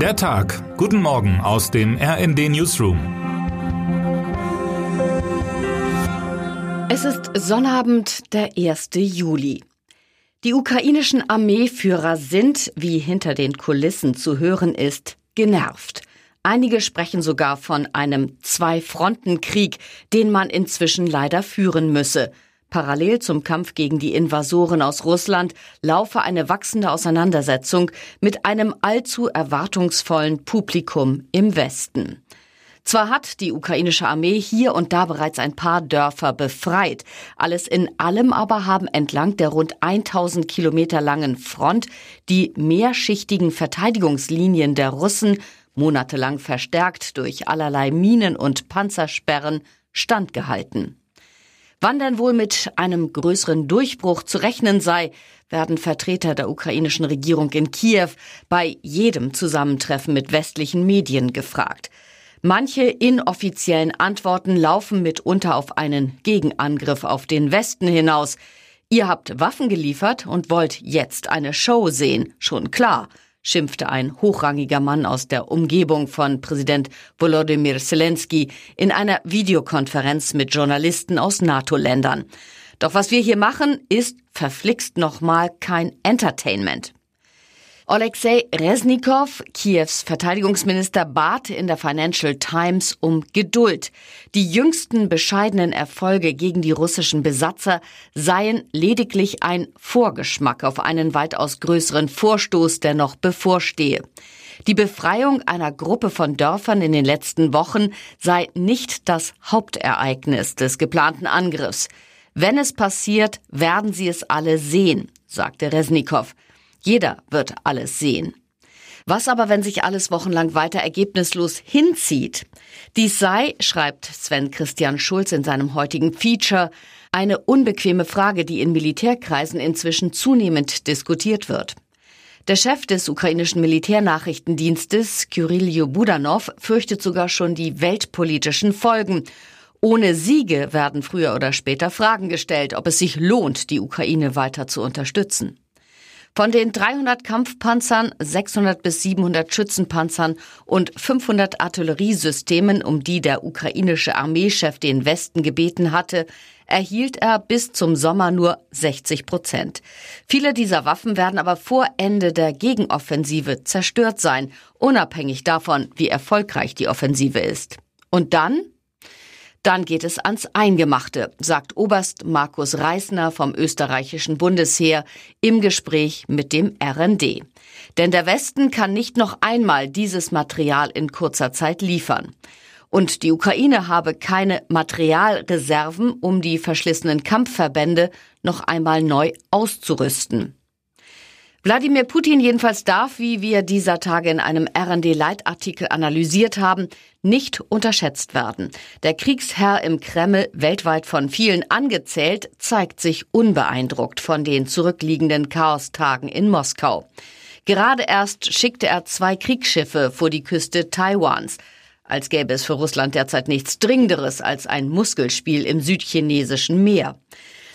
Der Tag. Guten Morgen aus dem RND Newsroom. Es ist Sonnabend, der 1. Juli. Die ukrainischen Armeeführer sind, wie hinter den Kulissen zu hören ist, genervt. Einige sprechen sogar von einem Zwei-Fronten-Krieg, den man inzwischen leider führen müsse. Parallel zum Kampf gegen die Invasoren aus Russland laufe eine wachsende Auseinandersetzung mit einem allzu erwartungsvollen Publikum im Westen. Zwar hat die ukrainische Armee hier und da bereits ein paar Dörfer befreit, alles in allem aber haben entlang der rund 1000 Kilometer langen Front die mehrschichtigen Verteidigungslinien der Russen, monatelang verstärkt durch allerlei Minen und Panzersperren, standgehalten. Wann denn wohl mit einem größeren Durchbruch zu rechnen sei, werden Vertreter der ukrainischen Regierung in Kiew bei jedem Zusammentreffen mit westlichen Medien gefragt. Manche inoffiziellen Antworten laufen mitunter auf einen Gegenangriff auf den Westen hinaus. Ihr habt Waffen geliefert und wollt jetzt eine Show sehen, schon klar schimpfte ein hochrangiger Mann aus der Umgebung von Präsident Volodymyr Zelensky in einer Videokonferenz mit Journalisten aus NATO-Ländern. Doch was wir hier machen, ist verflixt nochmal kein Entertainment. Alexei Resnikow, Kiews Verteidigungsminister, bat in der Financial Times um Geduld. Die jüngsten bescheidenen Erfolge gegen die russischen Besatzer seien lediglich ein Vorgeschmack auf einen weitaus größeren Vorstoß, der noch bevorstehe. Die Befreiung einer Gruppe von Dörfern in den letzten Wochen sei nicht das Hauptereignis des geplanten Angriffs. Wenn es passiert, werden sie es alle sehen, sagte Resnikow. Jeder wird alles sehen. Was aber, wenn sich alles wochenlang weiter ergebnislos hinzieht? Dies sei, schreibt Sven Christian Schulz in seinem heutigen Feature, eine unbequeme Frage, die in Militärkreisen inzwischen zunehmend diskutiert wird. Der Chef des ukrainischen Militärnachrichtendienstes, Kyrillo Budanov, fürchtet sogar schon die weltpolitischen Folgen. Ohne Siege werden früher oder später Fragen gestellt, ob es sich lohnt, die Ukraine weiter zu unterstützen. Von den 300 Kampfpanzern, 600 bis 700 Schützenpanzern und 500 Artilleriesystemen, um die der ukrainische Armeechef den Westen gebeten hatte, erhielt er bis zum Sommer nur 60 Prozent. Viele dieser Waffen werden aber vor Ende der Gegenoffensive zerstört sein, unabhängig davon, wie erfolgreich die Offensive ist. Und dann dann geht es ans Eingemachte, sagt Oberst Markus Reisner vom österreichischen Bundesheer im Gespräch mit dem RND. Denn der Westen kann nicht noch einmal dieses Material in kurzer Zeit liefern. Und die Ukraine habe keine Materialreserven, um die verschlissenen Kampfverbände noch einmal neu auszurüsten. Wladimir Putin jedenfalls darf, wie wir dieser Tage in einem RND-Leitartikel analysiert haben, nicht unterschätzt werden. Der Kriegsherr im Kreml, weltweit von vielen angezählt, zeigt sich unbeeindruckt von den zurückliegenden Chaostagen in Moskau. Gerade erst schickte er zwei Kriegsschiffe vor die Küste Taiwans, als gäbe es für Russland derzeit nichts Dringenderes als ein Muskelspiel im südchinesischen Meer.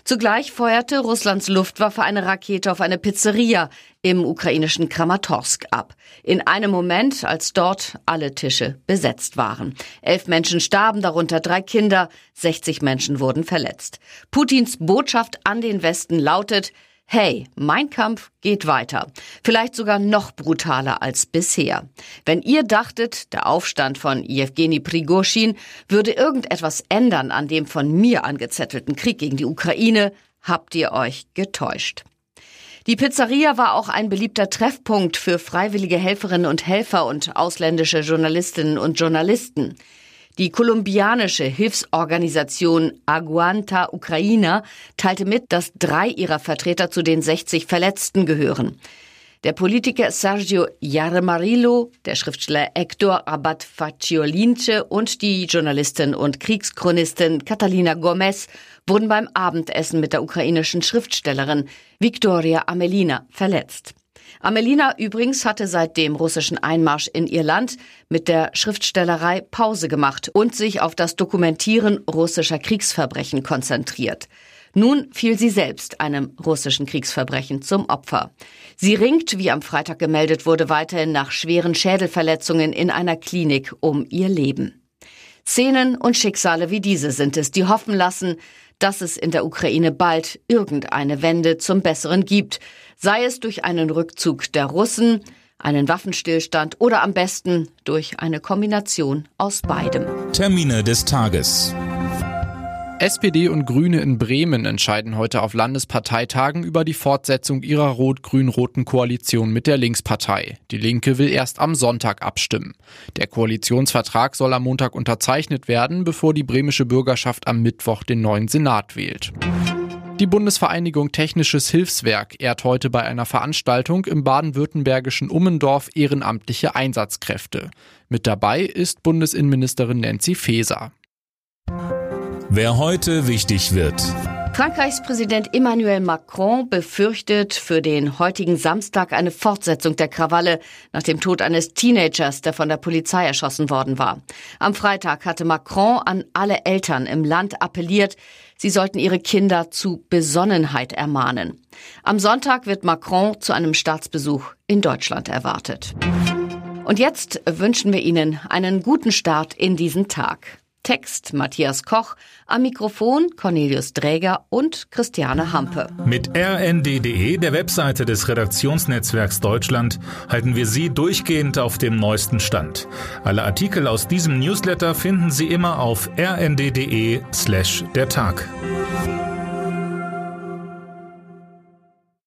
Zugleich feuerte Russlands Luftwaffe eine Rakete auf eine Pizzeria im ukrainischen Kramatorsk ab. In einem Moment, als dort alle Tische besetzt waren. Elf Menschen starben, darunter drei Kinder, 60 Menschen wurden verletzt. Putins Botschaft an den Westen lautet, Hey, mein Kampf geht weiter. Vielleicht sogar noch brutaler als bisher. Wenn ihr dachtet, der Aufstand von Jewgeni Prigoschin würde irgendetwas ändern an dem von mir angezettelten Krieg gegen die Ukraine, habt ihr euch getäuscht. Die Pizzeria war auch ein beliebter Treffpunkt für freiwillige Helferinnen und Helfer und ausländische Journalistinnen und Journalisten. Die kolumbianische Hilfsorganisation Aguanta Ukraina teilte mit, dass drei ihrer Vertreter zu den 60 Verletzten gehören. Der Politiker Sergio Yarmarillo, der Schriftsteller Hector Abad Facciolince und die Journalistin und Kriegschronistin Catalina Gomez wurden beim Abendessen mit der ukrainischen Schriftstellerin Viktoria Amelina verletzt. Amelina übrigens hatte seit dem russischen Einmarsch in ihr Land mit der Schriftstellerei Pause gemacht und sich auf das Dokumentieren russischer Kriegsverbrechen konzentriert. Nun fiel sie selbst einem russischen Kriegsverbrechen zum Opfer. Sie ringt, wie am Freitag gemeldet wurde, weiterhin nach schweren Schädelverletzungen in einer Klinik um ihr Leben. Szenen und Schicksale wie diese sind es, die hoffen lassen, dass es in der Ukraine bald irgendeine Wende zum Besseren gibt, sei es durch einen Rückzug der Russen, einen Waffenstillstand oder am besten durch eine Kombination aus beidem. Termine des Tages. SPD und Grüne in Bremen entscheiden heute auf Landesparteitagen über die Fortsetzung ihrer rot-grün-roten Koalition mit der Linkspartei. Die Linke will erst am Sonntag abstimmen. Der Koalitionsvertrag soll am Montag unterzeichnet werden, bevor die bremische Bürgerschaft am Mittwoch den neuen Senat wählt. Die Bundesvereinigung Technisches Hilfswerk ehrt heute bei einer Veranstaltung im baden-württembergischen Ummendorf ehrenamtliche Einsatzkräfte. Mit dabei ist Bundesinnenministerin Nancy Faeser. Wer heute wichtig wird. Frankreichs Präsident Emmanuel Macron befürchtet für den heutigen Samstag eine Fortsetzung der Krawalle nach dem Tod eines Teenagers, der von der Polizei erschossen worden war. Am Freitag hatte Macron an alle Eltern im Land appelliert, sie sollten ihre Kinder zu Besonnenheit ermahnen. Am Sonntag wird Macron zu einem Staatsbesuch in Deutschland erwartet. Und jetzt wünschen wir Ihnen einen guten Start in diesen Tag. Text Matthias Koch, am Mikrofon Cornelius Dräger und Christiane Hampe. Mit rnd.de, der Webseite des Redaktionsnetzwerks Deutschland, halten wir Sie durchgehend auf dem neuesten Stand. Alle Artikel aus diesem Newsletter finden Sie immer auf rnd.de slash der Tag.